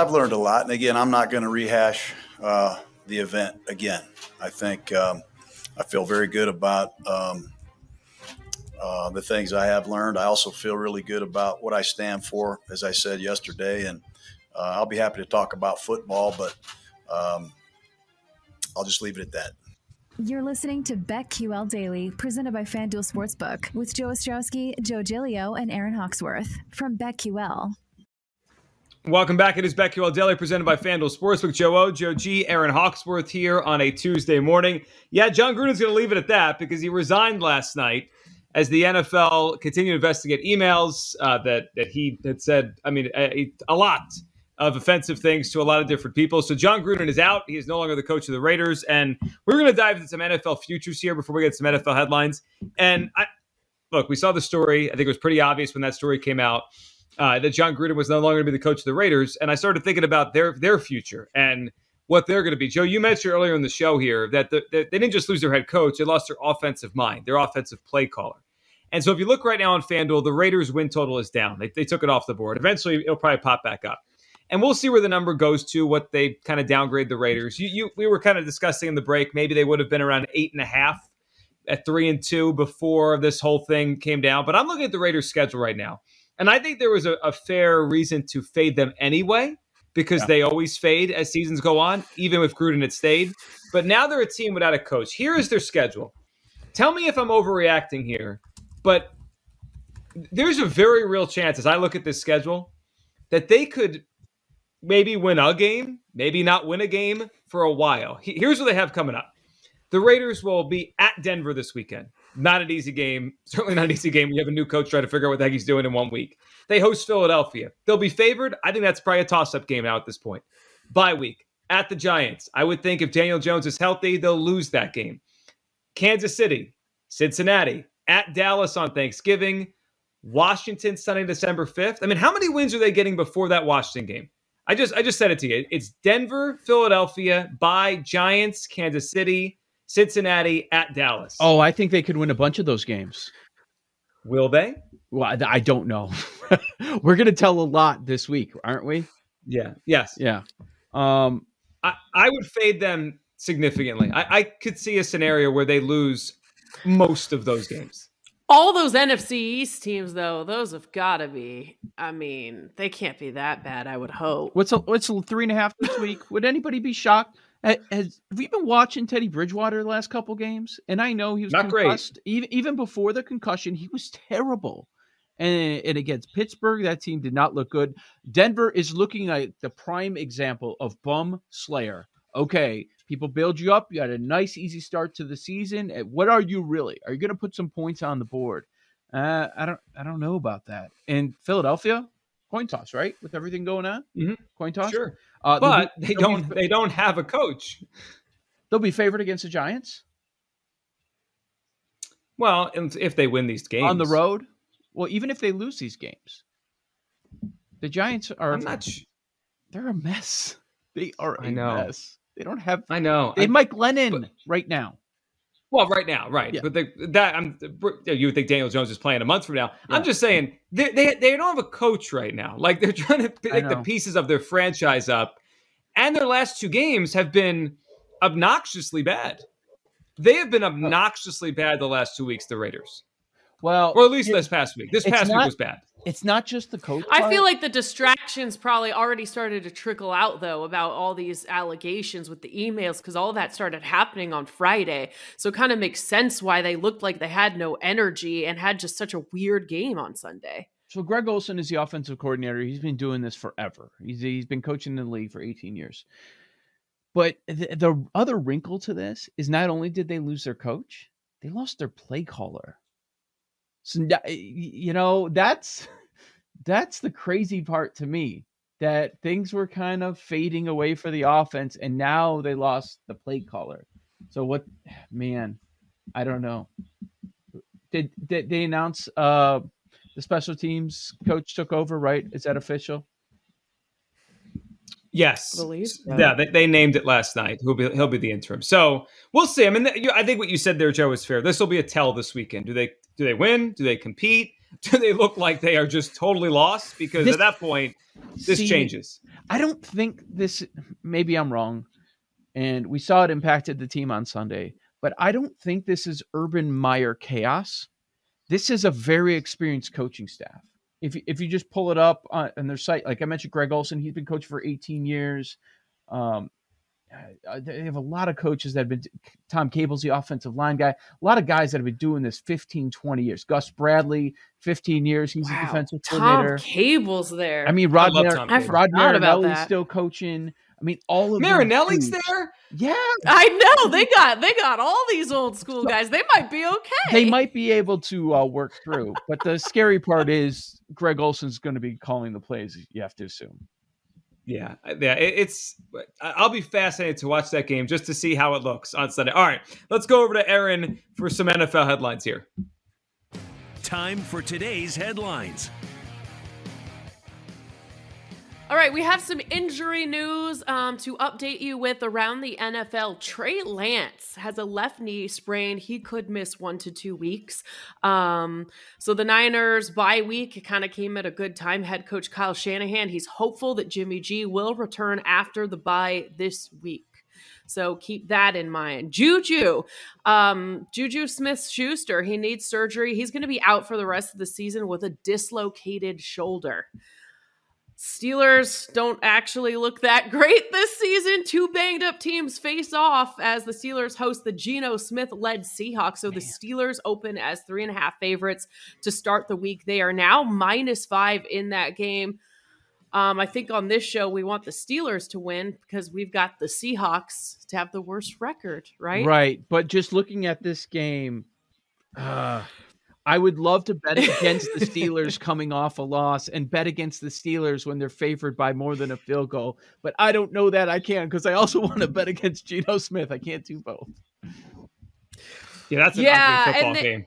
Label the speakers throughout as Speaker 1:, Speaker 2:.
Speaker 1: I've learned a lot, and again, I'm not going to rehash uh, the event again. I think um, I feel very good about um, uh, the things I have learned. I also feel really good about what I stand for, as I said yesterday, and uh, I'll be happy to talk about football, but um, I'll just leave it at that.
Speaker 2: You're listening to BetQL Daily, presented by FanDuel Sportsbook, with Joe Ostrowski, Joe Giglio, and Aaron Hawksworth from BetQL.
Speaker 3: Welcome back. It is BetQL Daily, presented by FanDuel Sportsbook. Joe O, Joe G, Aaron Hawksworth here on a Tuesday morning. Yeah, Jon Gruden's going to leave it at that because he resigned last night as the NFL continued to investigate emails uh, that that he had said. I mean, a, a, lot of offensive things to a lot of different people. So Jon Gruden is out. He is no longer the coach of the Raiders, and we're going to dive into some NFL futures here before we get some NFL headlines. And I, look, we saw the story. I think it was pretty obvious when that story came out uh, that Jon Gruden was no longer going to be the coach of the Raiders, and I started thinking about their their future and what they're going to be. Joe, you mentioned earlier in the show here that the, the, they didn't just lose their head coach; they lost their offensive mind, their offensive play caller. And so, if you look right now on FanDuel, the Raiders' win total is down. They, they took it off the board. Eventually, it'll probably pop back up, and we'll see where the number goes to. What they kind of downgrade the Raiders. You, you, we were kind of discussing in the break. Maybe they would have been around eight and a half at three and two before this whole thing came down. But I'm looking at the Raiders' schedule right now. And I think there was a, a fair reason to fade them anyway because yeah. they always fade as seasons go on, even if Gruden had stayed. But now they're a team without a coach. Here is their schedule. Tell me if I'm overreacting here, but there's a very real chance as I look at this schedule that they could maybe win a game, maybe not win a game for a while. Here's what they have coming up. The Raiders will be at Denver this weekend. Not an easy game. Certainly not an easy game. You have a new coach trying to figure out what the heck he's doing in one week. They host Philadelphia. They'll be favored. I think that's probably a toss up game now at this point. Bye week at the Giants. I would think if Daniel Jones is healthy, they'll lose that game. Kansas City, Cincinnati, at Dallas on Thanksgiving, Washington Sunday, December 5th. I mean, how many wins are they getting before that Washington game? I just I just said it to you. It's Denver, Philadelphia, by Giants, Kansas City, Cincinnati at Dallas.
Speaker 4: Oh, I think they could win a bunch of those games.
Speaker 3: Will they?
Speaker 4: Well, I don't know. We're going to tell a lot this week, aren't we?
Speaker 3: Yeah. Yes.
Speaker 4: Yeah. Um,
Speaker 3: I, I would fade them significantly. I, I could see a scenario where they lose most of those games.
Speaker 5: All those NFC East teams, though, those have got to be. I mean, they can't be that bad. I would hope.
Speaker 4: What's a, what's a three and a half this week? would anybody be shocked? Has, have you been watching Teddy Bridgewater the last couple games? And I know he was
Speaker 3: not
Speaker 4: concussed.
Speaker 3: great.
Speaker 4: Even even before the concussion, he was terrible. And, and against Pittsburgh, that team did not look good. Denver is looking like the prime example of bum slayer. Okay, people build you up. You had a nice, easy start to the season. What are you really? Are you going to put some points on the board? Uh, I don't. I don't know about that. And Philadelphia, coin toss, right? With everything going on,
Speaker 3: mm-hmm.
Speaker 4: coin toss.
Speaker 3: Sure. Uh, but be, they don't. Be, they don't have a coach.
Speaker 4: They'll be favored against the Giants.
Speaker 3: Well, if they win these games
Speaker 4: on the road, well, even if they lose these games, the Giants are.
Speaker 3: I'm not. Sh-
Speaker 4: they're a mess. They are a I know. mess. They don't have.
Speaker 3: I know.
Speaker 4: They have Mike Glennon but, right now.
Speaker 3: Well, right now, right. Yeah. But the, that I'm you would think Daniel Jones is playing a month from now. Yeah. I'm just saying they, they they don't have a coach right now. Like they're trying to pick the pieces of their franchise up, and their last two games have been obnoxiously bad. They have been obnoxiously bad the last two weeks. The Raiders.
Speaker 4: Well,
Speaker 3: or at least this past week. This past not, week was bad.
Speaker 4: It's not just the coach.
Speaker 5: I feel like the distractions probably already started to trickle out though about all these allegations with the emails because all that started happening on Friday. So it kind of makes sense why they looked like they had no energy and had just such a weird game on Sunday.
Speaker 4: So Greg Olson is the offensive coordinator. He's been doing this forever. He's he's been coaching in the league for 18 years. But the, the other wrinkle to this is not only did they lose their coach, they lost their play caller. So you know that's that's the crazy part to me that things were kind of fading away for the offense, and now they lost the play caller. So what, man? I don't know. Did did they announce uh the special teams coach took over? Right? Is that official?
Speaker 3: Yes, yeah, they, they, named it last night. He'll be he'll be the interim. So we'll see. I mean, I think what you said there, Joe, is fair. This will be a tell this weekend. Do they do they win? Do they compete? do they look like they are just totally lost? Because
Speaker 4: This-
Speaker 3: at that point, this
Speaker 4: See,
Speaker 3: changes.
Speaker 4: I don't think this. Maybe I'm wrong, and we saw it impacted the team on Sunday. But I don't think this is Urban Meyer chaos. This is a very experienced coaching staff. If you- if you just pull it up on, on their site, like I mentioned, Greg Olson, he's been coach for 18 years. Um, uh, they have a lot of coaches that have been. Tom Cable's the offensive line guy. A lot of guys that have been doing this 15, 20 years. Gus Bradley, 15 years. He's a
Speaker 5: Wow.
Speaker 4: defensive
Speaker 5: Tom
Speaker 4: coordinator.
Speaker 5: Cable's there.
Speaker 4: I mean, Rod,
Speaker 3: love
Speaker 4: Mar-
Speaker 3: Tom
Speaker 5: I
Speaker 4: Rod Marinelli's
Speaker 5: that.
Speaker 4: still coaching. I mean, all of
Speaker 3: Marinelli's
Speaker 4: dudes-
Speaker 3: there.
Speaker 4: Yeah,
Speaker 5: I know they got they got all these old school guys. They might be okay.
Speaker 4: they might be able to uh, work through. But the scary part is Greg Olson's going to be calling the plays. You have to assume.
Speaker 3: Yeah, uh, yeah. It's. I'll be fascinated to watch that game just to see how it looks on Sunday. All right, let's go over to Aaron for some NFL headlines here.
Speaker 6: Time for today's headlines.
Speaker 5: All right, we have some injury news um, to update you with around the NFL. Trey Lance has a left knee sprain. He could miss one to two weeks. Um, so the Niners bye week kind of came at a good time. Head coach Kyle Shanahan, he's hopeful that Jimmy G will return after the bye this week. So keep that in mind. Juju, um, Juju Smith Schuster, he needs surgery. He's going to be out for the rest of the season with a dislocated shoulder. Steelers don't actually look that great this season. Two banged up teams face off as the Steelers host the Geno Smith led Seahawks. So the Steelers open as three and a half favorites to start the week. They are now minus five in that game. Um, I think on this show, we want the Steelers to win because we've got the Seahawks to have the worst record, right?
Speaker 4: Right. But just looking at this game, uh, I would love to bet against the Steelers coming off a loss and bet against the Steelers when they're favored by more than a field goal. But I don't know that I can because I also want to bet against Geno Smith. I can't do both.
Speaker 3: Yeah, that's an
Speaker 5: Yeah,
Speaker 3: ugly football
Speaker 5: and they-
Speaker 3: game.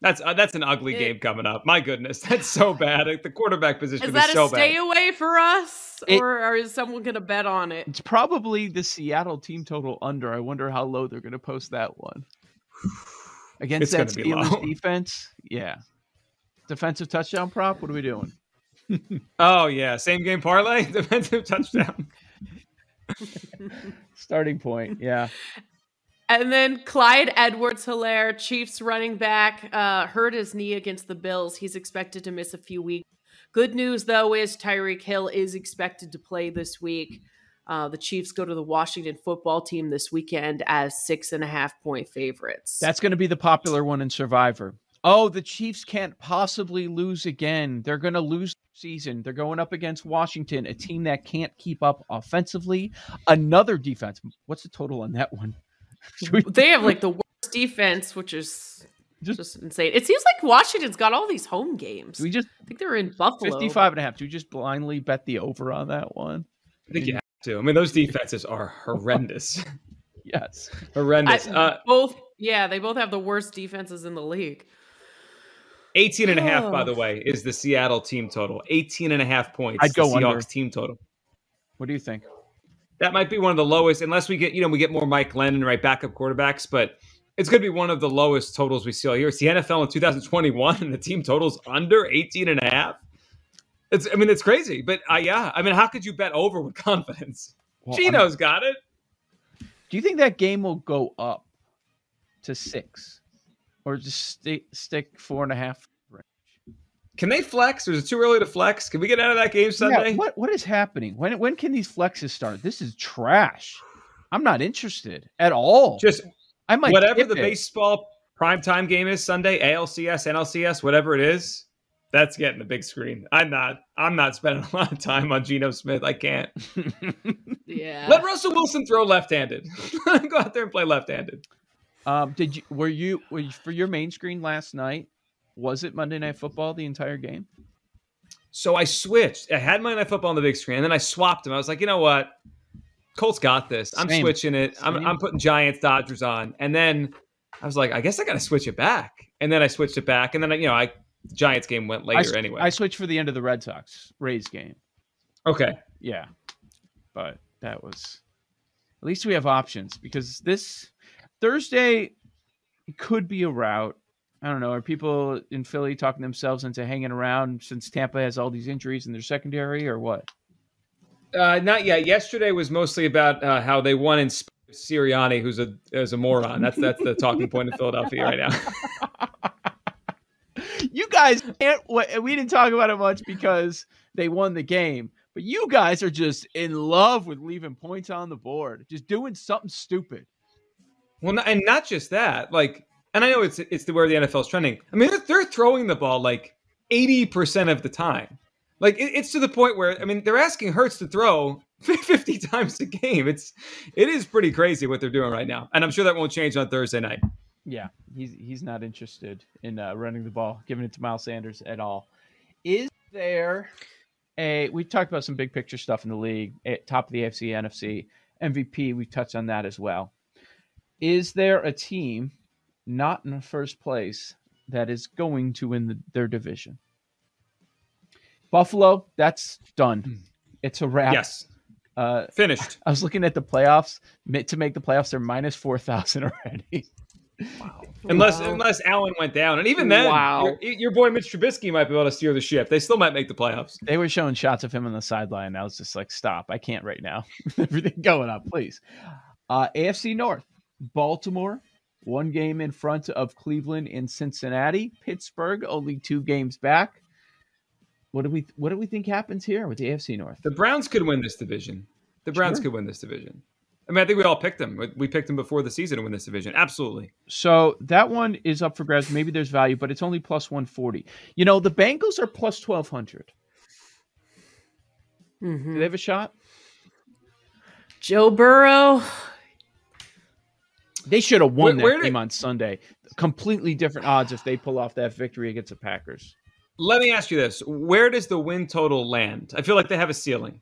Speaker 3: That's uh, that's an ugly
Speaker 5: It-
Speaker 3: game coming up. My goodness, that's so bad. Like, the quarterback position
Speaker 5: Is
Speaker 3: is,
Speaker 5: that
Speaker 3: so
Speaker 5: a stay
Speaker 3: bad.
Speaker 5: away for us,
Speaker 4: It-
Speaker 5: or, or is someone going to bet on it?
Speaker 4: It's probably the Seattle team total under. I wonder how low they're going to post that one. Against
Speaker 3: It's
Speaker 4: that Steelers defense? Yeah. Defensive touchdown prop? What are we doing?
Speaker 3: Oh yeah, same game parlay, defensive touchdown.
Speaker 4: Starting point. Yeah.
Speaker 5: And then Clyde Edwards Hilaire, Chiefs running back, uh, hurt his knee against the Bills. He's expected to miss a few weeks. Good news, though, is Tyreek Hill is expected to play this week. Uh, the Chiefs go to the Washington football team this weekend as six and a half point favorites.
Speaker 4: That's going to be the popular one in Survivor. Oh, the Chiefs can't possibly lose again. They're going to lose the season. They're going up against Washington, a team that can't keep up offensively. Another defense. What's the total on that one?
Speaker 5: They have like the worst defense, which is
Speaker 4: Just-
Speaker 5: just, insane. It seems like Washington's got all these home games.
Speaker 4: we just
Speaker 5: I think they're in Buffalo.
Speaker 4: 55 and a half. Do we just blindly bet the over on that one?
Speaker 3: I think you have to. I mean, those defenses are horrendous,
Speaker 4: Yes.
Speaker 3: horrendous.
Speaker 5: I-
Speaker 3: uh,
Speaker 5: both, yeah, they both have the worst defenses in the league.
Speaker 3: 18 and a half, by
Speaker 5: Oh.
Speaker 3: the way, is the Seattle team total. 18 and a half points.
Speaker 4: I'd
Speaker 3: the
Speaker 4: go
Speaker 3: Seahawks
Speaker 4: under.
Speaker 3: team total.
Speaker 4: What do you think?
Speaker 3: That might be one of the lowest, unless we get, you know, we get more Mike Glennon, right, backup quarterbacks, but it's going to be one of the lowest totals we see all year. It's the NFL in 2021, and the team total's under 18 and a half. It's, I mean, it's crazy, but uh, yeah, I mean, how could you bet over with confidence?
Speaker 4: Well,
Speaker 3: Geno's got it.
Speaker 4: Do you think that game will go up to six or just stay, stick four and a half? Range?
Speaker 3: Can they flex, or is it too early to flex? Can we get out of that game Sunday?
Speaker 4: Yeah, what what is happening? When when can these flexes start? This is trash. I'm not interested at all.
Speaker 3: Just
Speaker 4: I might
Speaker 3: whatever the
Speaker 4: it.
Speaker 3: baseball primetime game is Sunday, ALCS, NLCS, whatever it is, that's getting the big screen. I'm not I'm not spending a lot of time on Geno Smith. I can't.
Speaker 5: Yeah.
Speaker 3: Let Russell Wilson throw left-handed. Go out there and play left-handed.
Speaker 4: um, did you were you were you, for your main screen last night? Was it Monday Night Football the entire game?
Speaker 3: So I switched. I had Monday Night Football on the big screen, and then I swapped them. I was like, you know what? Colts got this. I'm
Speaker 4: Same.
Speaker 3: switching it. I'm, I'm putting Giants Dodgers on, and then I was like, I guess I got to switch it back. And then I switched it back, and then I, you know, I the Giants game went
Speaker 4: I,
Speaker 3: later
Speaker 4: s-
Speaker 3: anyway.
Speaker 4: I switched for the end of the Red Sox Rays game.
Speaker 3: okay.
Speaker 4: Yeah, but that was at least we have options because this Thursday could be a route. I don't know. Are people in Philly talking themselves into hanging around since Tampa has all these injuries in their secondary, or what?
Speaker 3: Uh, not yet. Yesterday was mostly about uh, how they won in Sirianni, who's a is a moron. That's that's the talking point in Philadelphia right now.
Speaker 4: guys can't. We didn't talk about it much because they won the game, but you guys are just in love with leaving points on the board, just doing something stupid.
Speaker 3: Well, and not just that. Like, and I know it's it's the, where the NFL is trending. I mean, they're, they're throwing the ball like eighty percent of the time. Like, it, it's to the point where I mean, they're asking Hurts to throw fifty times a game. It's it is pretty crazy what they're doing right now, and I'm sure that won't change on Thursday night.
Speaker 4: Yeah, he's he's not interested in uh, running the ball, giving it to Miles Sanders at all. Is there a? We talked about some big picture stuff in the league, at top of the AFC, NFC, MVP. We touched on that as well. Is there a team not in first place that is going to win the, their division? Buffalo, that's done. It's a wrap.
Speaker 3: Yes,
Speaker 4: Uh,
Speaker 3: finished.
Speaker 4: I was looking at the playoffs. To make the playoffs, they're minus four thousand already.
Speaker 3: Unless
Speaker 5: Wow.
Speaker 3: unless Allen went down, and even then,
Speaker 5: Wow.
Speaker 3: your, your boy Mitch Trubisky might be able to steer the ship. They still might make the playoffs.
Speaker 4: They were showing shots of him on the sideline. I was just like, stop. I can't right now. Everything going up, please. Uh, AFC North, Baltimore, one game in front of Cleveland and Cincinnati. Pittsburgh, only two games back. What do we what do we think happens here with the AFC North?
Speaker 3: The Browns could win this division. The Browns
Speaker 4: Sure.
Speaker 3: could win this division. I mean, I think we all picked them. We- We picked them before the season to win this division. Absolutely.
Speaker 4: So that one is up for grabs. Maybe there's value, but it's only plus 140. You know, the Bengals are plus 1200.
Speaker 5: Mhm.
Speaker 4: Do they have a shot?
Speaker 5: Joe Burrow.
Speaker 4: They should have won
Speaker 3: Where- where
Speaker 4: that
Speaker 3: did-
Speaker 4: game on Sunday. Completely different odds if they pull off that victory against the Packers.
Speaker 3: Let me ask you this: Where does the win total land? I feel like they have a ceiling.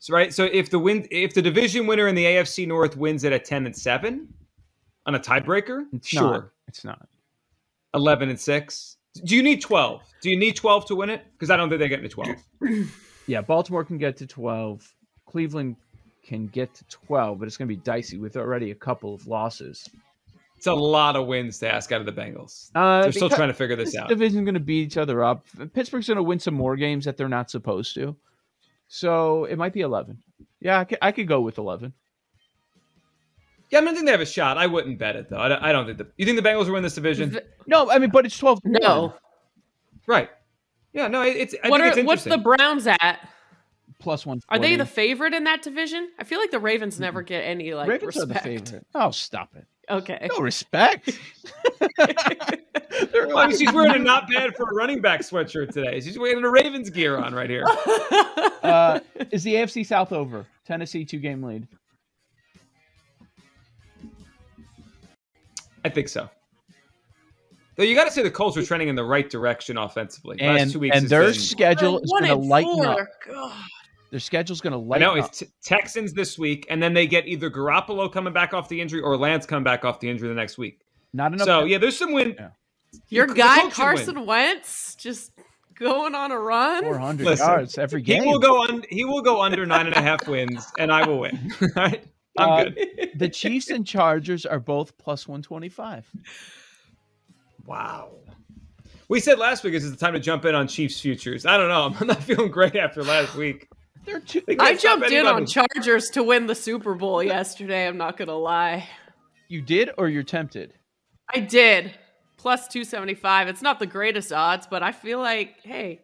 Speaker 3: So, right. So if the win, if the division winner in the AFC North wins it at ten and seven, on a tiebreaker,
Speaker 4: It's
Speaker 3: sure.
Speaker 4: not. It's not.
Speaker 3: Eleven and six. Do you need twelve? Do you need twelve to win it? Because I don't think they get to twelve.
Speaker 4: Yeah, Baltimore can get to 12. Cleveland can get to 12, but it's going to be dicey with already a couple of losses.
Speaker 3: It's a lot of wins to ask out of the Bengals.
Speaker 4: Uh,
Speaker 3: They're still trying to figure this
Speaker 4: this
Speaker 3: out.
Speaker 4: division's going to beat each other up. Pittsburgh's going to win some more games that they're not supposed to. So it might be 11. Yeah, I could, I could go with 11.
Speaker 3: Yeah, I mean, I think they have a shot. I wouldn't bet it though. I don't, I don't think the. You think the Bengals will win this division?
Speaker 4: No, I mean, but it's 12.
Speaker 5: No.
Speaker 3: Right. Yeah. No. it- It's. I
Speaker 5: What
Speaker 3: think
Speaker 5: are,
Speaker 3: it's
Speaker 5: what's the. Browns at?
Speaker 4: Plus one.
Speaker 5: Are they the favorite in that division? I feel like the Ravens never get any like
Speaker 4: Ravens
Speaker 5: respect.
Speaker 4: are the favorite. Oh, stop it.
Speaker 5: Okay.
Speaker 4: No respect. They're
Speaker 3: I mean, she's wearing a not bad for a running back sweatshirt today. She's wearing a Ravens gear on right here.
Speaker 4: uh, is the AFC South over? Tennessee two game lead.
Speaker 3: I think so. Though you got to say the Colts are trending in the right direction offensively. The last
Speaker 4: And,
Speaker 3: two weeks
Speaker 4: and their
Speaker 3: been-
Speaker 4: schedule is going to
Speaker 5: and
Speaker 4: lighten
Speaker 5: four.
Speaker 4: up.
Speaker 5: God.
Speaker 4: Their schedule's going to
Speaker 3: I
Speaker 4: lighten
Speaker 3: know
Speaker 4: up.
Speaker 3: it's t- Texans this week, and then they get either Garoppolo coming back off the injury or Lance coming back off the injury the next week.
Speaker 4: Not enough.
Speaker 3: So yeah, there's some win.
Speaker 4: Yeah.
Speaker 5: Your
Speaker 3: The
Speaker 5: guy
Speaker 3: Colts should win.
Speaker 5: Carson Wentz just going on a run.
Speaker 4: 400
Speaker 3: Listen,
Speaker 4: yards every game.
Speaker 3: He
Speaker 4: game.
Speaker 3: will go on. He will go under nine and a half wins, and I will win. All right, I'm
Speaker 4: Uh,
Speaker 3: good.
Speaker 4: the Chiefs and Chargers are both plus 125.
Speaker 3: Wow. We said last week is the time to jump in on Chiefs futures. I don't know. I'm not feeling great after last week.
Speaker 4: They're two.
Speaker 3: They
Speaker 5: I jumped in on. Chargers to win the Super Bowl yesterday. I'm not gonna lie.
Speaker 4: You did or you're tempted?
Speaker 5: I did. Plus 275. It's not the greatest odds, but I feel like, hey,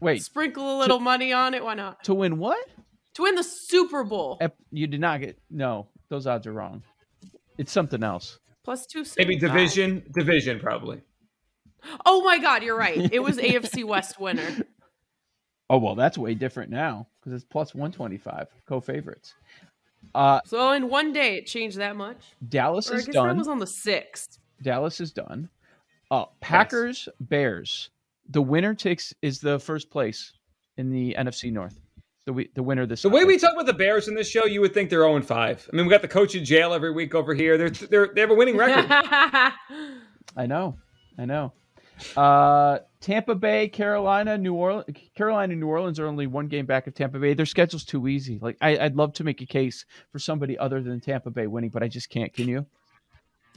Speaker 4: Wait,
Speaker 5: sprinkle a little money on it. Why not?
Speaker 4: to win what?
Speaker 5: To win the Super Bowl.
Speaker 4: Ep- You did not get. No, those odds are wrong. It's something else.
Speaker 5: Plus 275.
Speaker 3: Maybe division, division probably.
Speaker 5: Oh my God, you're right. It was AFC West winner.
Speaker 4: Oh well, that's way different now because it's plus 125 co-favorites. Uh,
Speaker 5: So in one day, it changed that much.
Speaker 4: Dallas
Speaker 5: Or I
Speaker 4: is
Speaker 5: guess that
Speaker 4: done.
Speaker 5: was on the 6th.
Speaker 4: Dallas is done. Uh, Packers, Bears. The winner takes is the first place in the NFC North. The wi- the winner this
Speaker 3: The way we talk about the Bears in this show, you would think they're 0 and 5. I mean, we got the coach in jail every week over here. They're, they're they have a winning record.
Speaker 4: I know, I know. Uh, Tampa Bay, Carolina, New Orleans. Carolina and New Orleans are only one game back of Tampa Bay. Their schedule's too easy. Like I, I'd love to make a case for somebody other than Tampa Bay winning, but I just can't. Can you?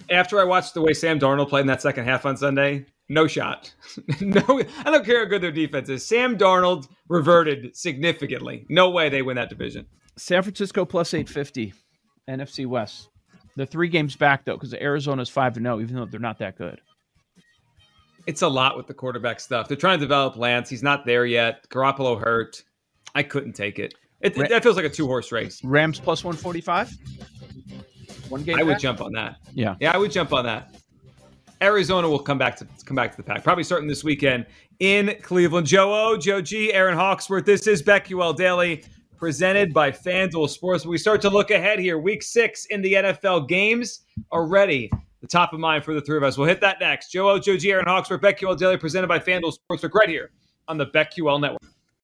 Speaker 3: After I watched the way Sam Darnold played in that second half on Sunday, no shot. no, I don't care how good their defense is. Sam Darnold reverted significantly. No way they win that division.
Speaker 4: San Francisco plus 850, NFC West. They're three games back, though, because Arizona's 5 0, even though they're not that good.
Speaker 3: It's a lot with the quarterback stuff. They're trying to develop Lance. He's not there yet. Garoppolo hurt. I couldn't take it. It, that feels like a two horse race.
Speaker 4: Rams plus 145? One game
Speaker 3: I would jump on that.
Speaker 4: Yeah.
Speaker 3: Yeah, I would jump on that. Arizona will come back to come back to the pack. Probably starting this weekend in Cleveland. Joe O, Joe G, Aaron Hawksworth. This is BetQL Daily, presented by FanDuel Sports. We start to look ahead here. Week six in the NFL games already. The top of mind for the three of us. We'll hit that next. Joe O, Joe G, Aaron Hawksworth, BetQL Daily, presented by FanDuel Sportsbook, right here on the BetQL Network.